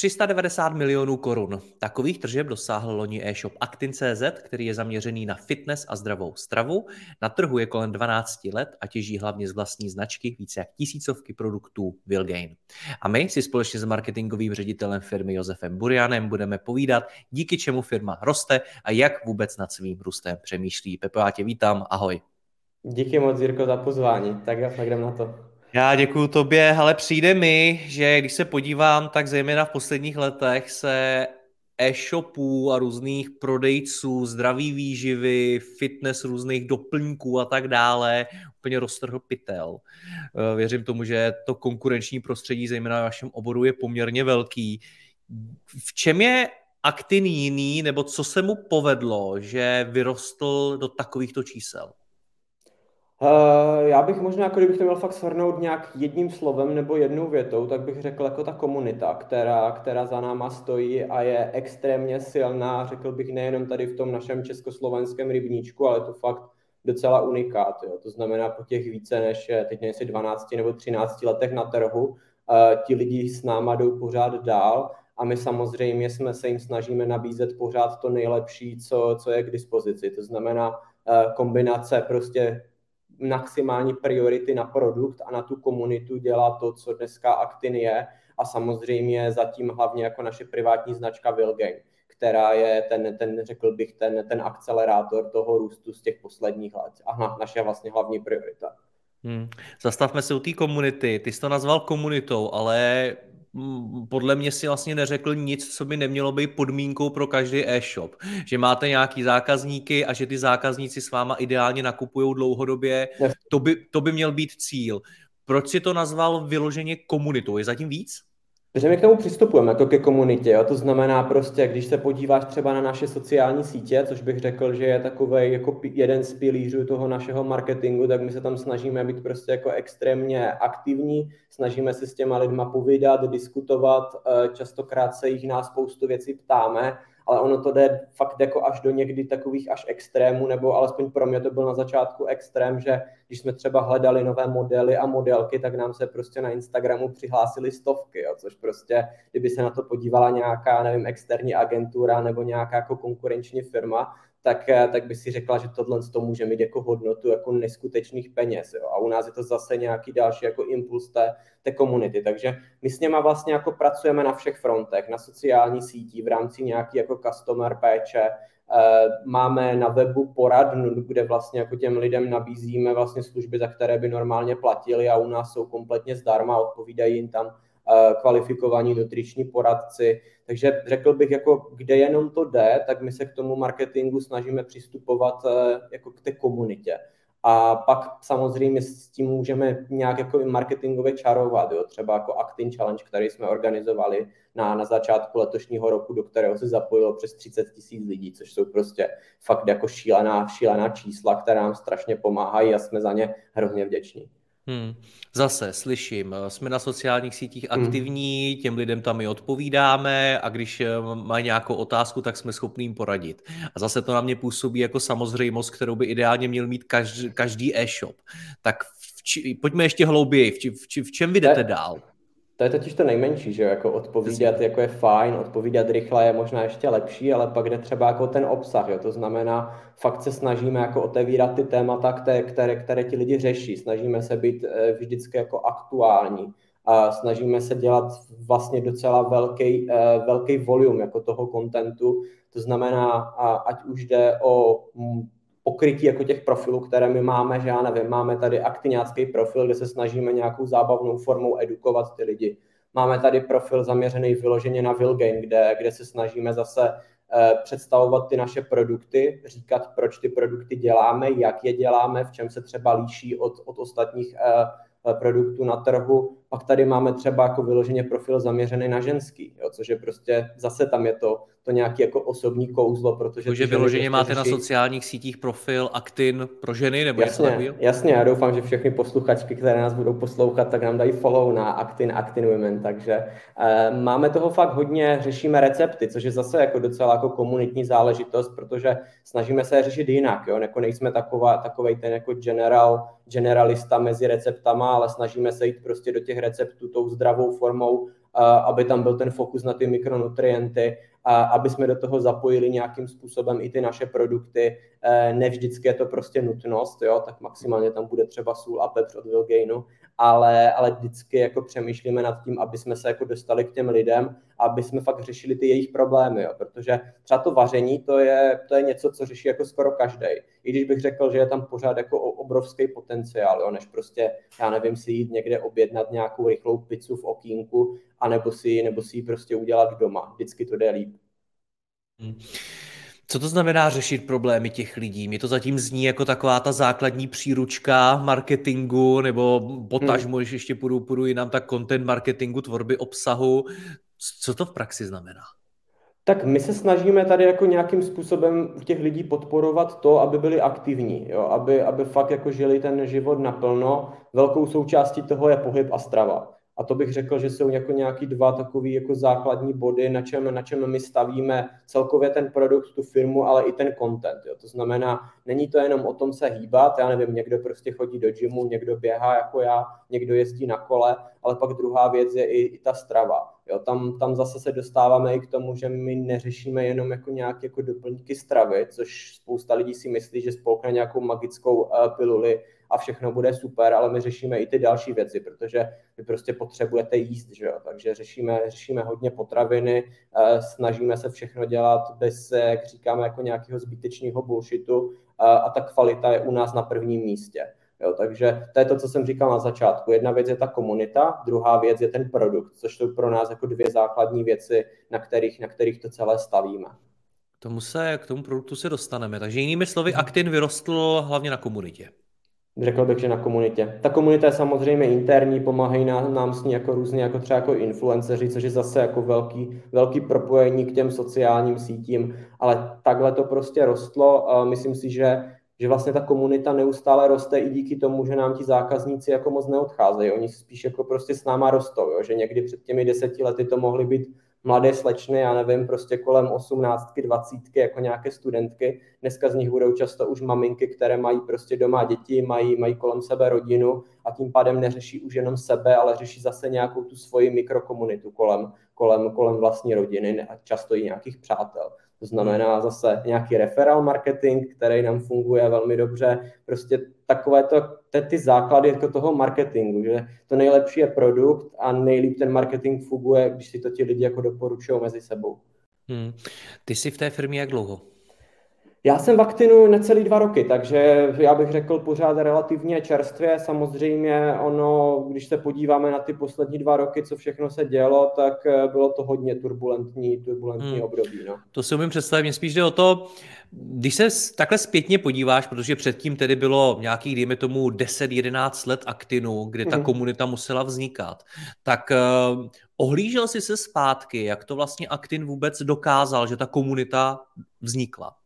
390 milionů korun. Takových tržeb dosáhl loni e-shop Actin.cz, který je zaměřený na fitness a zdravou stravu. Na trhu je kolem 12 let a těží hlavně z vlastní značky více jak tisícovky produktů Wilgain. A my si společně s marketingovým ředitelem firmy Josefem Burianem budeme povídat, díky čemu firma roste a jak vůbec nad svým růstem přemýšlí. Pepo, já tě vítám, ahoj. Díky moc, Jirko, za pozvání. Tak já jdem na to. Já děkuji tobě, ale přijde mi, že když se podívám, tak zejména v posledních letech se e-shopů a různých prodejců, zdraví výživy, fitness různých doplňků a tak dále úplně roztrhl pytel. Eh, věřím tomu, že to konkurenční prostředí, zejména v vašem oboru, je poměrně velký. V čem je Aktin jiný, nebo co se mu povedlo, že vyrostl do takovýchto čísel? Uh, já bych možná, jako kdybych to měl fakt shrnout nějak jedním slovem nebo jednou větou, tak bych řekl jako ta komunita, která, která za náma stojí a je extrémně silná, řekl bych nejenom tady v tom našem československém rybníčku, ale to fakt docela unikát. Jo. To znamená po těch více než, teď nevím, 12 nebo 13 letech na trhu, uh, ti lidi s náma jdou pořád dál a my samozřejmě jsme se jim snažíme nabízet pořád to nejlepší, co, co je k dispozici. To znamená kombinace prostě maximální priority na produkt a na tu komunitu dělá to, co dneska Actin je a samozřejmě zatím hlavně jako naše privátní značka Wilgain, která je ten, ten řekl bych, ten, ten akcelerátor toho růstu z těch posledních let a naše vlastně hlavní priorita. Hmm. Zastavme se u té komunity. Ty jsi to nazval komunitou, ale podle mě si vlastně neřekl nic, co by nemělo být podmínkou pro každý e-shop. Že máte nějaký zákazníky a že ty zákazníci s váma ideálně nakupují dlouhodobě, to by, to by měl být cíl. Proč si to nazval vyloženě komunitou? Je zatím víc? Protože my k tomu přistupujeme jako ke komunitě. Jo? To znamená prostě, když se podíváš třeba na naše sociální sítě, což bych řekl, že je takový jako jeden z pilířů toho našeho marketingu, tak my se tam snažíme být prostě jako extrémně aktivní, snažíme se s těma lidma povídat, diskutovat, eh, častokrát se jich na spoustu věcí ptáme ale ono to jde fakt jako až do někdy takových až extrémů, nebo alespoň pro mě to byl na začátku extrém, že když jsme třeba hledali nové modely a modelky, tak nám se prostě na Instagramu přihlásily stovky, jo, což prostě, kdyby se na to podívala nějaká, nevím, externí agentura nebo nějaká jako konkurenční firma, tak, eh, tak by si řekla, že tohle to může mít jako hodnotu jako neskutečných peněz. Jo. A u nás je to zase nějaký další jako impuls té, té komunity. Takže my s něma vlastně jako pracujeme na všech frontech, na sociální sítí, v rámci nějaký jako customer péče, eh, Máme na webu poradnu, kde vlastně jako těm lidem nabízíme vlastně služby, za které by normálně platili a u nás jsou kompletně zdarma, odpovídají jim tam kvalifikovaní nutriční poradci. Takže řekl bych, jako kde jenom to jde, tak my se k tomu marketingu snažíme přistupovat eh, jako k té komunitě. A pak samozřejmě s tím můžeme nějak jako marketingově čarovat, jo? třeba jako Actin Challenge, který jsme organizovali na, na začátku letošního roku, do kterého se zapojilo přes 30 tisíc lidí, což jsou prostě fakt jako šílená, šílená čísla, která nám strašně pomáhají a jsme za ně hrozně vděční. Hmm. Zase slyším, eh, jsme na sociálních sítích hmm. aktivní, těm lidem tam i odpovídáme a když eh, mají nějakou otázku, tak jsme schopni jim poradit. A zase to na mě působí jako samozřejmost, kterou by ideálně měl mít každý, každý e-shop. Tak v či, pojďme ještě hlouběji, v, či, v, či, v čem vy jdete dál? To je totiž to nejmenší, že jako odpovídat jako je fajn, odpovídat rychle je možná ještě lepší, ale pak jde třeba jako ten obsah, jo? to znamená, fakt se snažíme jako otevírat ty témata, které, které, které ti lidi řeší, snažíme se být eh, vždycky jako aktuální a snažíme se dělat vlastně docela velký, eh, velký volume jako toho kontentu, to znamená, ať už jde o pokrytí jako těch profilů, které my máme, že já nevím, máme tady aktiňácký profil, kde se snažíme nějakou zábavnou formou edukovat ty lidi. Máme tady profil zaměřený vyloženě na Vilgain, kde, kde se snažíme zase Eh, představovat ty naše produkty, říkat, proč ty produkty děláme, jak je děláme, v čem se třeba líší od, od ostatních eh, eh, produktů na trhu. Pak tady máme třeba jako vyloženě profil zaměřený na ženský, jo, což je prostě, zase tam je to, to nějaký jako osobní kouzlo, protože... Takže vyloženě prostě máte řeší... na sociálních sítích profil Actin pro ženy, nebo jasně, něco? Jasně, já doufám, že všechny posluchačky, které nás budou poslouchat, tak nám dají follow na Actin, Actin Women, takže eh, máme toho fakt hodně, řešíme recepty, což je zase jako docela jako komunitní záležitost, protože snažíme se je řešit jinak, jo, jako nejsme taková, takovej ten jako general, generalista mezi receptama, ale snažíme se jít prostě do těch receptů tou zdravou formou, aby tam byl ten fokus na ty mikronutrienty, a aby jsme do toho zapojili nějakým způsobem i ty naše produkty. E, ne vždycky je to prostě nutnost, jo, tak maximálně tam bude třeba sůl a pepř od Vilgainu, ale, ale vždycky jako přemýšlíme nad tím, aby jsme se jako dostali k těm lidem, aby jsme fakt řešili ty jejich problémy, jo, protože třeba to vaření, to je, to je něco, co řeší jako skoro každý. I když bych řekl, že je tam pořád jako obrovský potenciál, jo, než prostě, já nevím, si jít někde objednat nějakou rychlou pizzu v okýnku, anebo si, nebo si ji prostě udělat doma. Vždycky to jde líp. Hmm. Co to znamená řešit problémy těch lidí? Mě to zatím zní jako taková ta základní příručka marketingu, nebo potažmo, hmm. když ještě půjdu, půjdu jinam, tak content marketingu, tvorby obsahu. Co to v praxi znamená? Tak my se snažíme tady jako nějakým způsobem u těch lidí podporovat to, aby byli aktivní, jo? Aby, aby fakt jako žili ten život naplno. Velkou součástí toho je pohyb a strava. A to bych řekl, že jsou jako nějaký dva takové jako základní body, na čem, na čem my stavíme celkově ten produkt, tu firmu, ale i ten content. Jo. To znamená, není to jenom o tom se hýbat, já nevím, někdo prostě chodí do gymu, někdo běhá jako já, někdo jezdí na kole, ale pak druhá věc je i, i ta strava. Jo, tam, tam zase se dostáváme i k tomu, že my neřešíme jenom jako nějaké jako doplňky stravy, což spousta lidí si myslí, že spolkne nějakou magickou uh, piluli, a všechno bude super, ale my řešíme i ty další věci, protože vy prostě potřebujete jíst, že jo? takže řešíme, řešíme hodně potraviny, eh, snažíme se všechno dělat bez, jak říkáme, jako nějakého zbytečného bullshitu eh, a ta kvalita je u nás na prvním místě. Jo, takže to je to, co jsem říkal na začátku. Jedna věc je ta komunita, druhá věc je ten produkt, což jsou pro nás jako dvě základní věci, na kterých, na kterých to celé stavíme. K tomu, se, k tomu produktu se dostaneme. Takže jinými slovy, Actin vyrostl hlavně na komunitě. Řekl bych, že na komunitě. Ta komunita je samozřejmě interní, pomáhají nám, nám s ní jako různě, jako třeba jako influenceři, což je zase jako velký, velký propojení k těm sociálním sítím, ale takhle to prostě rostlo. A myslím si, že že vlastně ta komunita neustále roste i díky tomu, že nám ti zákazníci jako moc neodcházejí. Oni spíš jako prostě s náma rostou, jo? že někdy před těmi deseti lety to mohly být mladé slečny, já nevím, prostě kolem 18, 20, jako nějaké studentky. Dneska z nich budou často už maminky, které mají prostě doma děti, mají, mají kolem sebe rodinu a tím pádem neřeší už jenom sebe, ale řeší zase nějakou tu svoji mikrokomunitu kolem, kolem, kolem vlastní rodiny a často i nějakých přátel. To znamená zase nějaký referral marketing, který nám funguje velmi dobře. Prostě takové to, ty základy jako toho marketingu, že to nejlepší je produkt a nejlíp ten marketing funguje, když si to ti lidi jako doporučují mezi sebou. Hmm. Ty jsi v té firmě jak dlouho? Já jsem v Actinu necelý dva roky, takže já bych řekl pořád relativně čerstvě. Samozřejmě ono, když se podíváme na ty poslední dva roky, co všechno se dělo, tak eh, bylo to hodně turbulentní, turbulentní hmm. období. No. To si umím představit. Mě spíš jde o to, když se takhle zpětně podíváš, protože předtím tedy bylo nějakých, dejme tomu, 10-11 let Actinu, kde ta hmm. komunita musela vznikat, tak uh, ohlížel jsi se zpátky, jak to vlastně Actin vůbec dokázal, že ta komunita vznikla?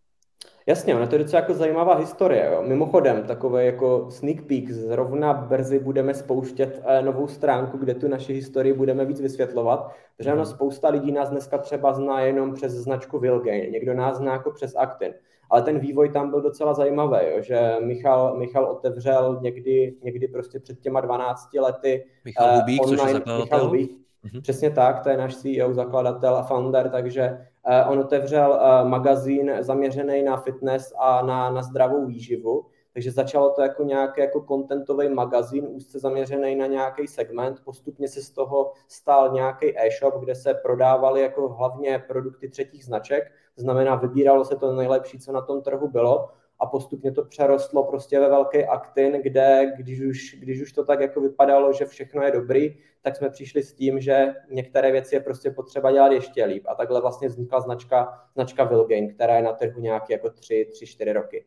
Jasně, ono to je docela jako zajímavá historie. Jo. Mimochodem, takové jako sneak peek, zrovna brzy budeme spouštět eh, novou stránku, kde tu naši historii budeme víc vysvětlovat, protože mhm. spousta lidí nás dneska třeba zná jenom přes značku Vilgain, někdo nás zná jako přes Actin. Ale ten vývoj tam byl docela zajímavý, jo, že Michal, Michal otevřel někdy, někdy prostě před těma 12 lety Michal Hubík, uh, online, což je Michal Hubík, mm-hmm. Přesně tak, to je náš CEO, zakladatel a founder, takže Eh, on otevřel eh, magazín zaměřený na fitness a na, na zdravou výživu, takže začalo to jako nějaký jako kontentový magazín, úzce zaměřený na nějaký segment. Postupně se z toho stal nějaký e-shop, kde se prodávaly jako hlavně produkty třetích značek. Znamená, vybíralo se to nejlepší, co na tom trhu bylo. A postupně to přerostlo prostě ve velký aktin, kde když už, když už to tak jako vypadalo, že všechno je dobrý, tak jsme přišli s tím, že některé věci je prostě potřeba dělat ještě líp a takhle vlastně vznikla značka, značka Vilgain, která je na trhu nějaký jako 3-4 roky.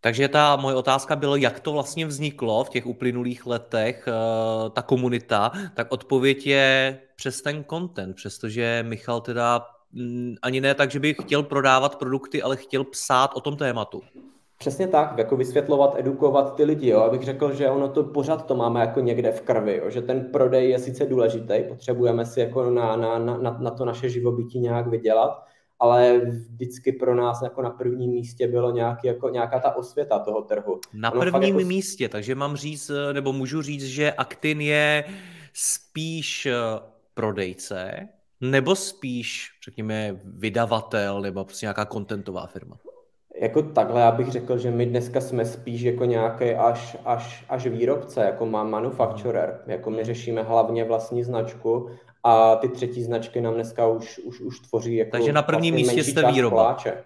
Takže ta moje otázka byla, jak to vlastně vzniklo v těch uplynulých letech, eh, ta komunita, tak odpověď je přes ten content, přestože Michal teda ani ne tak, že by chtěl prodávat produkty, ale chtěl psát o tom tématu. Přesně tak, jako vysvětlovat, edukovat ty lidi, jo, abych řekl, že ono to pořád to máme jako někde v krvi, jo, že ten prodej je sice důležitý, potřebujeme si jako na, na, na, na to naše živobytí nějak vydělat, ale vždycky pro nás jako na prvním místě bylo nějaký, jako, nějaká ta osvěta toho trhu. Na ono prvním jako... místě, takže mám říct, nebo můžu říct, že Actin je spíš eh, prodejce, nebo spíš, řekněme, vydavatel, nebo prostě nějaká kontentová firma? Jako takhle já bych řekl, že my dneska jsme spíš jako nějaký až, až, až výrobce, jako má manufacturer. Jako my řešíme hlavně vlastní značku a ty třetí značky nám dneska už, už, už tvoří jako Takže na prvním vlastně místě jste výroba. Koláče.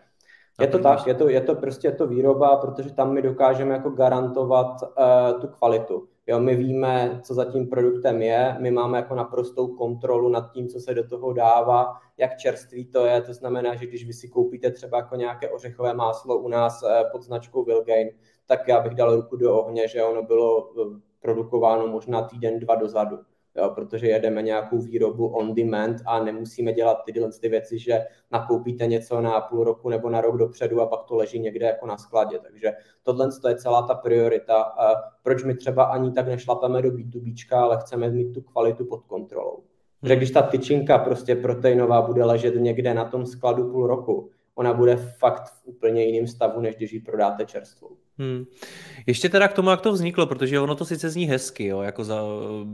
Je to tak, je to, je to prostě je to výroba, protože tam my dokážeme jako garantovat uh, tu kvalitu. Jo, my víme, co za tím produktem je, my máme jako naprostou kontrolu nad tím, co se do toho dává, jak čerstvý to je, to znamená, že když vy si koupíte třeba jako nějaké ořechové máslo u nás uh, pod značkou Vilgain, tak já bych dal ruku do ohně, že ono bylo uh, produkováno možná týden, dva dozadu jo, protože jedeme nějakou výrobu on demand a nemusíme dělat tyhle ty věci, že nakoupíte něco na půl roku nebo na rok dopředu a pak to leží někde jako na skladě. Takže tohle je celá ta priorita. Proč my třeba ani tak nešlapeme do B2B, ale chceme mít tu kvalitu pod kontrolou. Že když ta tyčinka prostě proteinová bude ležet někde na tom skladu půl roku, ona bude fakt v úplně jiném stavu, než když ji prodáte čerstvou. Hmm. Ještě teda k tomu, jak to vzniklo, protože ono to sice zní hezky, jo, jako za,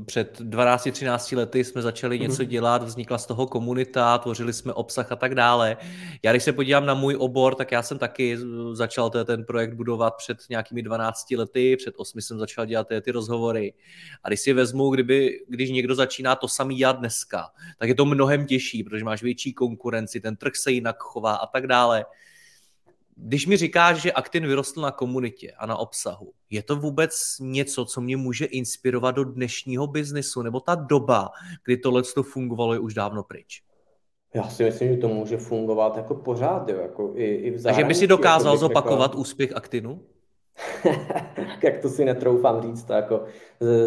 před 12-13 lety jsme začali něco mm. dělat, vznikla z toho komunita, tvořili jsme obsah a tak dále. Já když se podívám na můj obor, tak já jsem taky začal ten projekt budovat před nějakými 12 lety, před 8 jsem začal dělat ty, ty rozhovory. A když si vezmu, kdyby, když někdo začíná to samý dělat dneska, tak je to mnohem těžší, protože máš větší konkurenci, ten trh se jinak chová a tak dále. Když mi říkáš, že Actin vyrostl na komunitě a na obsahu, je to vůbec něco, co mě může inspirovat do dnešního biznesu, nebo ta doba, kdy tohle to fungovalo, je už dávno pryč? Já si myslím, že to může fungovat jako pořád, jo, jako i, i v Takže by si dokázal jako zopakovat řekl... úspěch Actinu? jak to si netroufám říct, to jako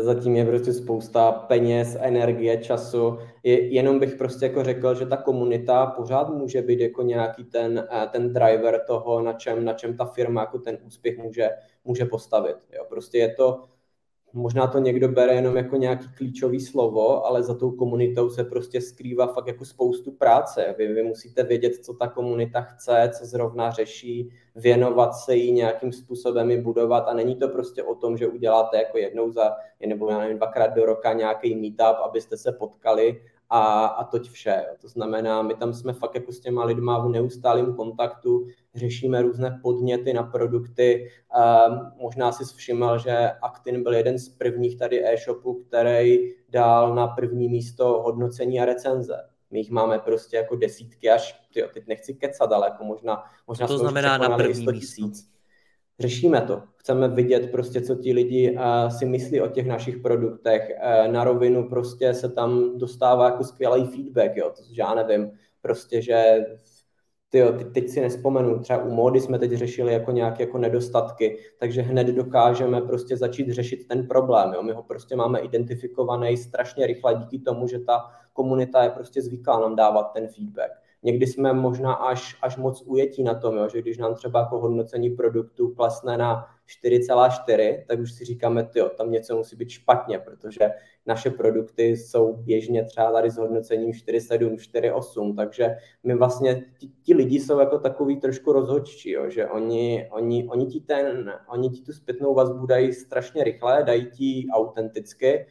zatím je prostě spousta peněz, energie, času. Je, jenom bych prostě jako řekl, že ta komunita pořád může být jako nějaký ten, eh, ten driver toho, na čem, na čem ta firma jako ten úspěch může, může postavit. Jo. Prostě je to, možná to někdo bere jenom jako nějaký klíčový slovo, ale za tou komunitou se prostě skrývá fakt jako spoustu práce. Vy, vy musíte vědět, co ta komunita chce, co zrovna řeší, věnovat se jí nějakým způsobem i budovat a není to prostě o tom, že uděláte jako jednou za, nebo já nevím, dvakrát do roka nějaký meetup, abyste se potkali a, a toť vše. To znamená, my tam jsme fakt jako s těma lidma v neustálém kontaktu, řešíme různé podněty na produkty. Um, možná si všiml, že Actin byl jeden z prvních tady e-shopů, který dal na první místo hodnocení a recenze. My jich máme prostě jako desítky až, tyjo, teď nechci kecat, ale jako možná, možná to znamená na první místo? Řešíme to. Chceme vidět prostě, co ti lidi uh, si myslí o těch našich produktech. Uh, na rovinu prostě se tam dostává jako skvělý feedback, jo, to, já nevím, prostě, že tyjo, teď si nespomenu, třeba u módy jsme teď řešili jako nějaké jako nedostatky, takže hned dokážeme prostě začít řešit ten problém. Jo. My ho prostě máme identifikovaný strašně rychle díky tomu, že ta komunita je prostě zvyklá nám dávat ten feedback. Někdy jsme možná až, až moc ujetí na tom, jo, že když nám třeba jako hodnocení produktu klesne na 4,4, tak už si říkáme, jo, tam něco musí být špatně, protože naše produkty jsou běžně třeba tady s hodnocením 4,7, 4,8, takže my vlastně, ti, ti lidi jsou jako takový trošku rozhodčí, jo, že oni, oni, oni, ti ten, oni ti tu zpětnou vazbu dají strašně rychle, dají ti autenticky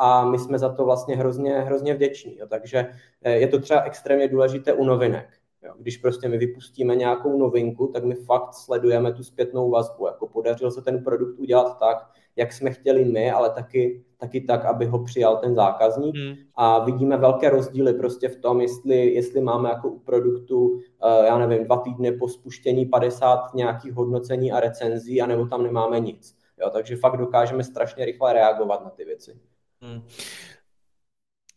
a my jsme za to vlastně hrozně, hrozně vděční. Jo. Takže eh, je to třeba extrémně důležité u novinek. Jo. Když prostě my vypustíme nějakou novinku, tak my fakt sledujeme tu zpětnou vazbu. Jako podařilo se ten produkt udělat tak, jak jsme chtěli my, ale taky, taky tak, aby ho přijal ten zákazník. Hmm. A vidíme velké rozdíly prostě v tom, jestli, jestli máme jako u produktu, eh, já nevím, dva týdny po spuštění 50 nějakých hodnocení a recenzí, anebo tam nemáme nic. Jo, takže fakt dokážeme strašně rychle reagovat na ty věci. Hmm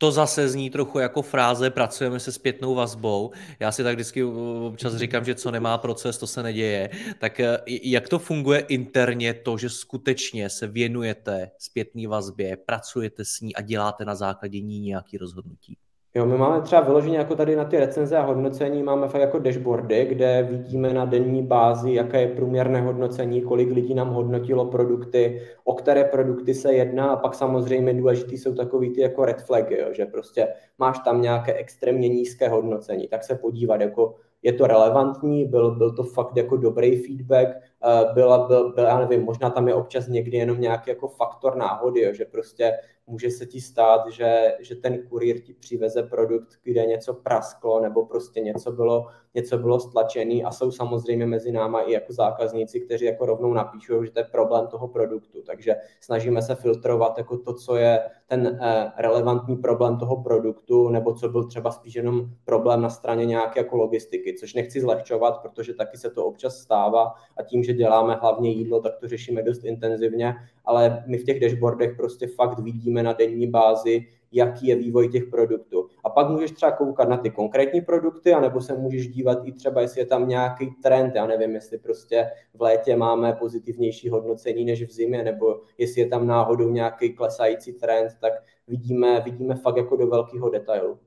to zase zní trochu jako fráze, pracujeme se zpětnou vazbou. Já si tak vždycky občas říkám, že co nemá proces, to se neděje. Tak eh, jak to funguje interně, to, že skutečně se věnujete zpětné vazbě, pracujete s ní a děláte na základě ní nějaké rozhodnutí? Jo, my máme třeba vyloženě jako tady na ty recenze a hodnocení, máme fakt jako dashboardy, kde vidíme na denní bázi, jaké je průměrné hodnocení, kolik lidí nám hodnotilo produkty, o které produkty se jedná a pak samozřejmě důležitý jsou takový ty jako red flagy, jo, že prostě máš tam nějaké extrémně nízké hodnocení, tak se podívat, jako je to relevantní, byl, byl to fakt jako dobrý feedback, eh, byla, byl, byl, já nevím, možná tam je občas někdy jenom nějaký jako faktor náhody, jo, že prostě může se ti stát, že, že ten kurýr ti přiveze produkt, kde něco prasklo nebo prostě něco bylo, něco bylo stlačený a jsou samozřejmě mezi náma i jako zákazníci, kteří jako rovnou napíšou, že to je problém toho produktu, takže snažíme se filtrovat jako to, co je ten eh, relevantní problém toho produktu nebo co byl třeba spíš jenom problém na straně nějaké jako logistiky, což nechci zlehčovat, protože taky se to občas stává. A tím, že děláme hlavně jídlo, tak to řešíme dost intenzivně, ale my v těch dashboardech prostě fakt vidíme na denní bázi, jaký je vývoj těch produktů. A pak můžeš třeba koukat na ty konkrétní produkty, anebo se můžeš dívat i třeba, jestli je tam nějaký trend, já nevím, jestli prostě v létě máme pozitivnější hodnocení než v zimě, nebo jestli je tam náhodou nějaký klesající trend, tak vidíme, vidíme fakt jako do velkého detailu.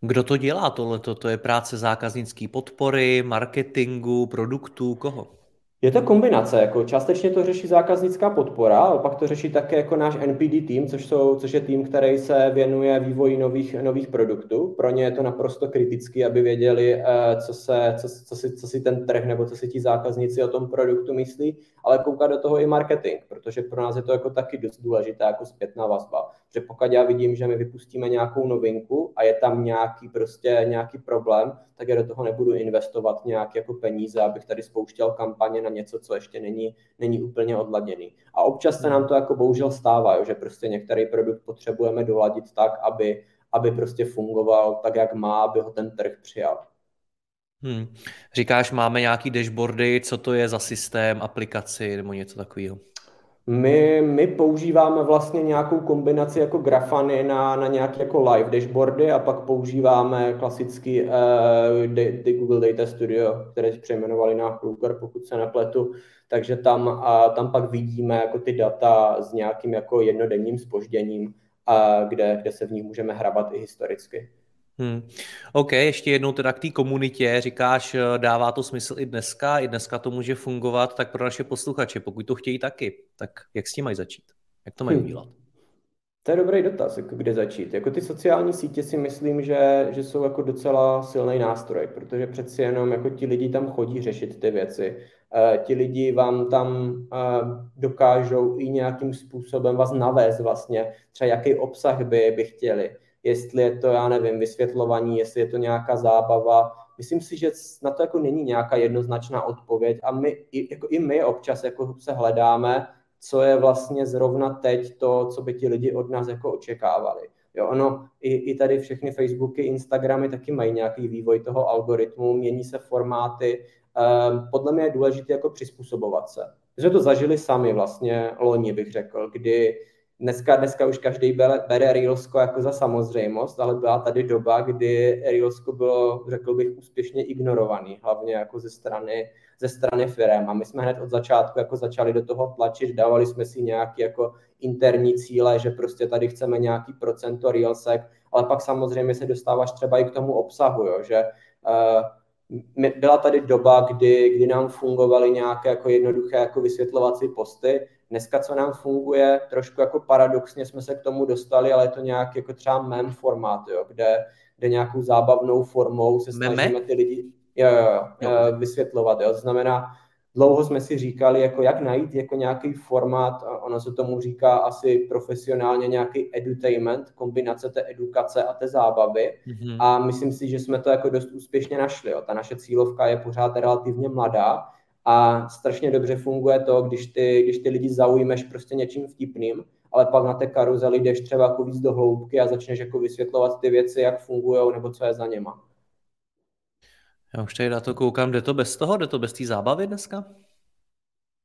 Kdo to dělá tohle? To je práce zákaznické podpory, marketingu, produktů, koho? Je to kombinace, jako částečně to řeší zákaznická podpora, ale pak to řeší také jako náš NPD tým, což, jsou, což je tým, který se věnuje vývoji nových, nových produktů. Pro ně je to naprosto kritické, aby věděli, eh, co, se, co, co, si, co si ten trh nebo co si ti zákazníci o tom produktu myslí, ale koukat do toho i marketing, protože pro nás je to jako taky dost důležité jako zpětná vazba. Že pokud já vidím, že my vypustíme nějakou novinku a je tam nějaký prostě nějaký problém, tak já do toho nebudu investovat nějaké jako peníze, abych tady spouštěl kampaně na něco, co ještě není, není úplně odladěný. A občas se nám to jako bohužel stává, jo, že prostě některý produkt potřebujeme doladit tak, aby, aby prostě fungoval tak, jak má, aby ho ten trh přijal. Hmm. Říkáš, máme nějaký dashboardy, co to je za systém, aplikaci nebo něco takového? My, my používáme vlastně nějakou kombinaci jako grafany na, na nějaké jako live dashboardy a pak používáme klasický uh, de, de Google Data Studio, které přejmenovali na Looker, pokud se nepletu. Takže tam, uh, tam pak vidíme jako ty data s nějakým jako jednodenním spožděním, uh, kde, kde se v nich můžeme hrabat i historicky. Hmm. OK, ještě jednou teda k té komunitě. Říkáš, eh, dává to smysl i dneska, i dneska to může fungovat, tak pro naše posluchače, pokud to chtějí taky, tak jak s tím mají začít? Jak to mají hmm. udělat? To je dobrý dotaz, jako kde začít. Jako ty sociální sítě si myslím, že, že jsou jako docela silný nástroj, protože přeci jenom jako ti lidi tam chodí řešit ty věci. E, ti lidi vám tam e, dokážou i nějakým způsobem vás navést vlastně, třeba jaký obsah by, by chtěli jestli je to, já nevím, vysvětlování, jestli je to nějaká zábava. Myslím si, že na to jako není nějaká jednoznačná odpověď a my, jako i my občas jako se hledáme, co je vlastně zrovna teď to, co by ti lidi od nás jako očekávali. Jo, ono, i, i tady všechny Facebooky, Instagramy taky mají nějaký vývoj toho algoritmu, mění se formáty. Um, podle mě je důležité jako přizpůsobovat se. My jsme to zažili sami vlastně loni, bych řekl, kdy Dneska, dneska už každý bere, bere Reelsko jako za samozřejmost, ale byla tady doba, kdy Reelsko bylo, řekl bych, úspěšně ignorovaný, hlavně jako ze strany, ze strany firm. A my jsme hned od začátku jako začali do toho tlačit, dávali jsme si nějaké jako interní cíle, že prostě tady chceme nějaký procento Reelsek, ale pak samozřejmě se dostáváš třeba i k tomu obsahu, jo, že uh, byla tady doba, kdy, kdy nám fungovaly nějaké jako jednoduché jako vysvětlovací posty, Dneska, co nám funguje, trošku jako paradoxně jsme se k tomu dostali, ale je to nějak jako třeba mem formát, jo, kde, kde nějakou zábavnou formou se snažíme Meme? ty lidi jo, jo, jo, jo. Eh, vysvětlovat. Jo. To znamená, dlouho jsme si říkali, jako jak najít jako nějaký formát, ono se tomu říká asi profesionálně nějaký edutainment, kombinace té edukace a té zábavy. Mm-hmm. A myslím si, že jsme to jako dost úspěšně našli. Jo. Ta naše cílovka je pořád relativně mladá, a strašně dobře funguje to, když ty, když ty lidi zaujmeš prostě něčím vtipným, ale pak na té karuzeli jdeš třeba jako víc do hloubky a začneš jako vysvětlovat ty věci, jak fungují nebo co je za něma. Já už tady na to koukám, jde to bez toho, jde to bez té zábavy dneska?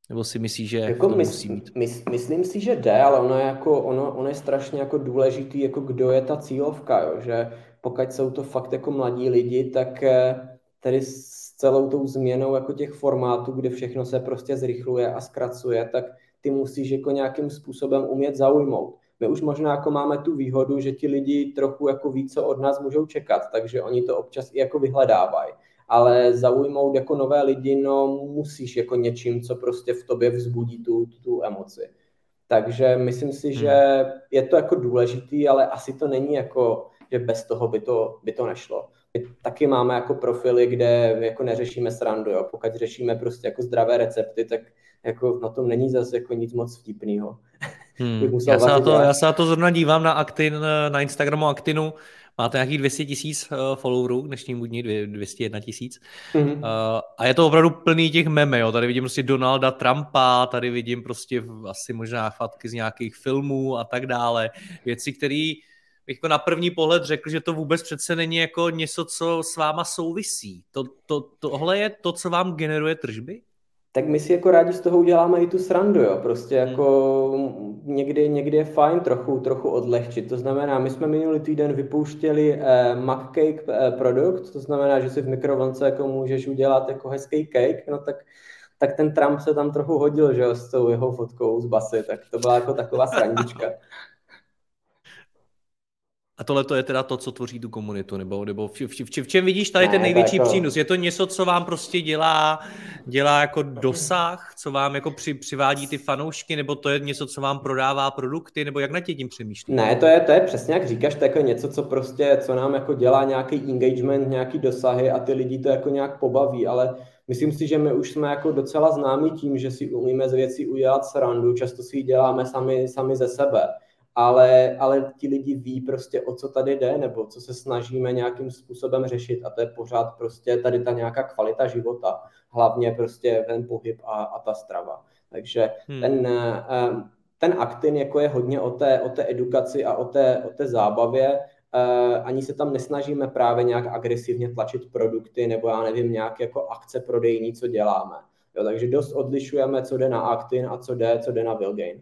Nebo si myslíš, že jako to mys, musí mít? Mys, myslím si, že jde, ale ono je, jako, ono, ono je strašně jako důležitý, jako kdo je ta cílovka, jo? že pokud jsou to fakt jako mladí lidi, tak eh, tady celou tou změnou jako těch formátů, kde všechno se prostě zrychluje a zkracuje, tak ty musíš jako nějakým způsobem umět zaujmout. My už možná jako máme tu výhodu, že ti lidi trochu jako ví, co od nás můžou čekat, takže oni to občas i jako vyhledávají ale zaujmout jako nové lidi, no musíš jako něčím, co prostě v tobě vzbudí tu, tu emoci. Takže myslím si, hmm. že je to jako důležitý, ale asi to není jako, že bez toho by to, by to nešlo. My taky máme jako profily, kde jako neřešíme srandu, jo. Pokud řešíme prostě jako zdravé recepty, tak jako na tom není zase jako nic moc vtipného. Hmm. já, se na to, já se na to zrovna dívám na Actin, na Instagramu Actinu, máte nějakých 200 tisíc uh, followerů v dnešním dní, 201 tisíc. Mm-hmm. Uh, a je to opravdu plný těch meme, jo. Tady vidím prostě Donalda Trumpa, tady vidím prostě asi možná fatky z nějakých filmů a tak dále. Věci, které bych jako na první pohled řekl, že to vůbec přece není jako něco, co s váma souvisí. To, to, tohle je to, co vám generuje tržby? tak my si jako rádi z toho uděláme i tu srandu, jo. Prostě hmm. jako někdy, někdy je fajn trochu, trochu odlehčit. To znamená, my jsme minulý týden vypouštěli eh, McCake eh, produkt, to znamená, že si v mikrovlnce jako můžeš udělat jako hezký cake, no tak tak ten Trump se tam trochu hodil, že jo, s tou jeho fotkou z basy, tak to byla jako taková srandička. A tohle to je teda to, co tvoří tu komunitu, nebo, nebo v, v, v, v čem vidíš tady ne, ten největší jako... přínos? Je to něco, co vám prostě dělá, dělá jako dosah, co vám jako při, přivádí ty fanoušky, nebo to je něco, co vám prodává produkty, nebo jak na tě tím přemýšlíš? Ne, to je, to je přesně jak říkáš, to je jako něco, co prostě, co nám jako dělá nějaký engagement, nějaký dosahy a ty lidi to jako nějak pobaví, ale myslím si, že my už jsme jako docela známí tím, že si umíme z věcí udělat srandu, často si ji děláme sami, sami ze sebe ale, ale ti lidi ví prostě, o co tady jde, nebo co se snažíme nějakým způsobem řešit a to je pořád prostě tady ta nějaká kvalita života, hlavně prostě ten pohyb a, a ta strava. Takže hmm. ten, eh, ten aktin jako je hodně o té, o té edukaci a o té, o té zábavě, eh, ani se tam nesnažíme právě nějak agresivně tlačit produkty nebo já nevím, nějak jako akce prodejní, co děláme. Jo, takže dost odlišujeme, co jde na Actin a co jde, co jde na Vilgain.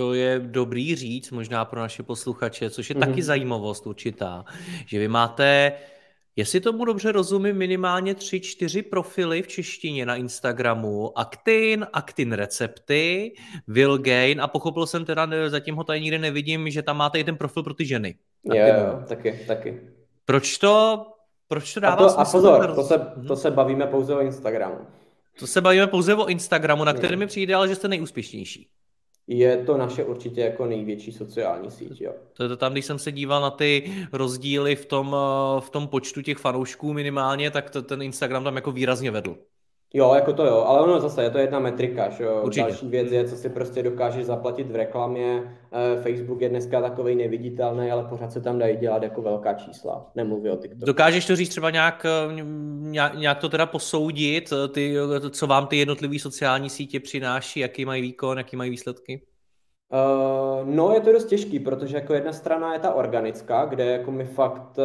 To je dobrý říct možná pro naše posluchače, což je mm-hmm. taky zajímavost určitá, že vy máte, jestli tomu dobře rozumím, minimálně tři, čtyři profily v češtině na Instagramu. Actin, Actin recepty, Gain a pochopil jsem teda, zatím ho tady nikde nevidím, že tam máte i ten profil pro ty ženy. Jo, jo, taky, taky. Proč to, proč to dává a, to, a pozor, to se, mhm. to se bavíme pouze o Instagramu. To se bavíme pouze o Instagramu, na kterém mi přijde, ale že jste nejúspěšnější je to naše určitě jako největší sociální síť. Jo. To je to tam, když jsem se díval na ty rozdíly v tom, eh, v tom počtu těch fanoušků minimálně, tak to, ten Instagram tam jako výrazně vedl. Jo, jako to jo, ale ono zase je to jedna metrika, že jo. Určitě. Další věc je, co si prostě dokážeš zaplatit v reklamě. Eh, Facebook je dneska takový neviditelný, ale pořád se tam dají dělat jako velká čísla. Nemluví o TikToku. Dokážeš to říct třeba nějak, eh, nějak to teda posoudit, eh, ty, co vám ty jednotlivé sociální sítě přináší, jaký mají výkon, jaký mají výsledky? Uh, no, je to dost těžký, protože jako jedna strana je ta organická, kde jako mi fakt,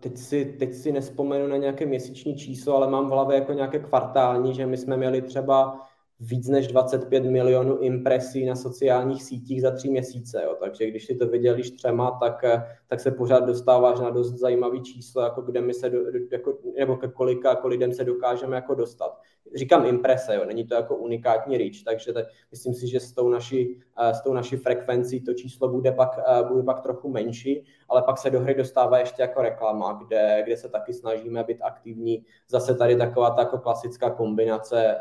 teď si, teď si nespomenu na nějaké měsíční číslo, ale mám v hlavě jako nějaké kvartální, že my jsme měli třeba víc než 25 milionů impresí na sociálních sítích za tři měsíce. Jo. Takže když si to vydělíš třema, tak, eh, tak se pořád dostáváš na dost zajímavý číslo, jako kde my se do, jako, nebo ke kolika jako lidem se dokážeme jako dostat. Říkám imprese, jo. není to jako unikátní reach, takže tak, myslím si, že s tou, naší, eh, s tou naší frekvencí to číslo bude pak, eh, bude pak trochu menší, ale pak se do hry dostává ještě jako reklama, kde, kde se taky snažíme být aktivní. Zase tady taková ta jako klasická kombinace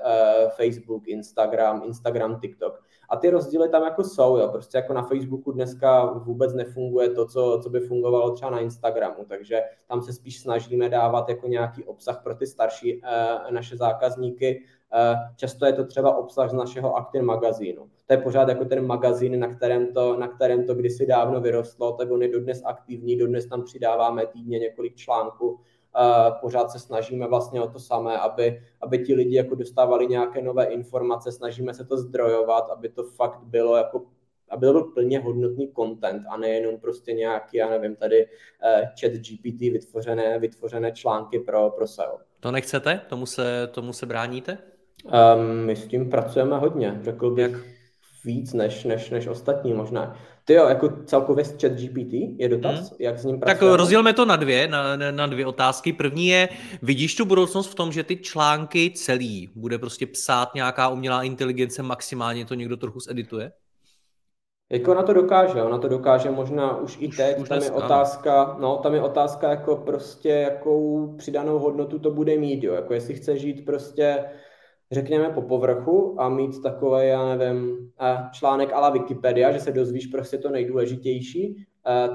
Facebook, Instagram, Instagram, TikTok. A ty rozdíly tam jako jsou, jo. Prostě jako na Facebooku dneska vůbec nefunguje to, co, co by fungovalo třeba na Instagramu, takže tam se spíš snažíme dávat jako nějaký obsah pro ty starší eh, naše zákazníky. Eh, často je to třeba obsah z našeho Actin magazínu. To je pořád jako ten magazín, na kterém to, na kterém to kdysi dávno vyrostlo, tak on je dodnes aktivní, dodnes tam přidáváme týdně několik článků pořád se snažíme vlastně o to samé, aby, aby ti lidi jako dostávali nějaké nové informace, snažíme se to zdrojovat, aby to fakt bylo jako aby to byl plně hodnotný content a nejenom prostě nějaký, já nevím, tady uh, chat GPT vytvořené, vytvořené články pro, pro SEO. To nechcete? Tomu se, tomu se bráníte? Um, my s tím pracujeme hodně, řekl bych Jak? víc než, než, než ostatní možná. Ty jo, jako celkově s chat GPT je dotaz, hmm. jak s ním pracujeme? Tak rozdělme to na dvě, na, na dvě otázky. První je, vidíš tu budoucnost v tom, že ty články celý bude prostě psát nějaká umělá inteligence, maximálně to někdo trochu zedituje? Jako na to dokáže, ona to dokáže možná už i teď, už, už tam je otázka, no, tam je otázka jako prostě, jakou přidanou hodnotu to bude mít, jo, jako jestli chce žít prostě, řekněme, po povrchu a mít takové, já nevím, článek ala Wikipedia, že se dozvíš prostě to nejdůležitější,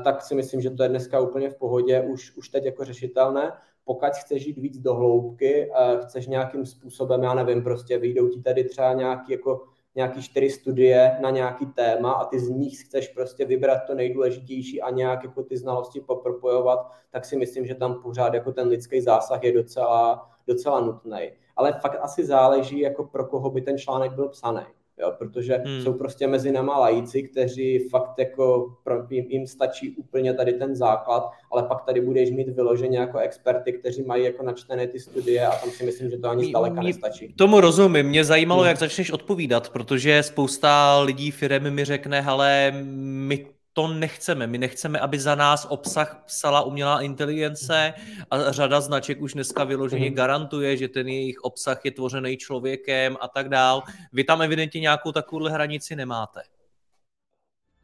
tak si myslím, že to je dneska úplně v pohodě, už, už teď jako řešitelné. Pokud chceš žít víc do hloubky, chceš nějakým způsobem, já nevím, prostě vyjdou ti tady třeba nějaký jako nějaký čtyři studie na nějaký téma a ty z nich chceš prostě vybrat to nejdůležitější a nějak jako ty znalosti popropojovat, tak si myslím, že tam pořád jako ten lidský zásah je docela, docela nutný. Ale fakt asi záleží, jako pro koho by ten článek byl psaný jo, protože hmm. jsou prostě mezi náma lajíci, kteří fakt jako pro, jim, jim stačí úplně tady ten základ, ale pak tady budeš mít vyloženě jako experty, kteří mají jako načtené ty studie a tam si myslím, že to ani zdaleka mě, nestačí. Tomu rozumím, mě zajímalo, hmm. jak začneš odpovídat, protože spousta lidí firmy mi řekne, ale my to nechceme. My nechceme, aby za nás obsah psala umělá inteligence a řada značek už dneska vyloženě mm. garantuje, že ten jejich obsah je tvořený člověkem a tak dál. Vy tam evidentně nějakou takovou hranici nemáte.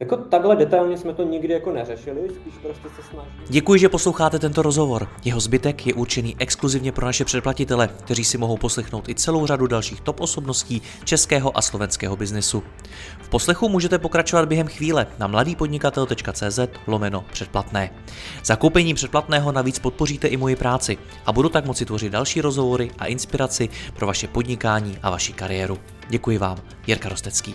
Jako takhle detailně jsme to nikdy jako neřešili, spíš prostě se snažíme. Děkuji, že posloucháte tento rozhovor. Jeho zbytek je určený exkluzivně pro naše předplatitele, kteří si mohou poslechnout i celou řadu dalších top osobností českého a slovenského biznesu. V poslechu můžete pokračovat během chvíle na mladýpodnikatel.cz lomeno předplatné. Zakoupením předplatného navíc podpoříte i moji práci a budu tak moci tvořit další rozhovory a inspiraci pro vaše podnikání a vaši kariéru. Děkuji vám, Jirka Rostecký.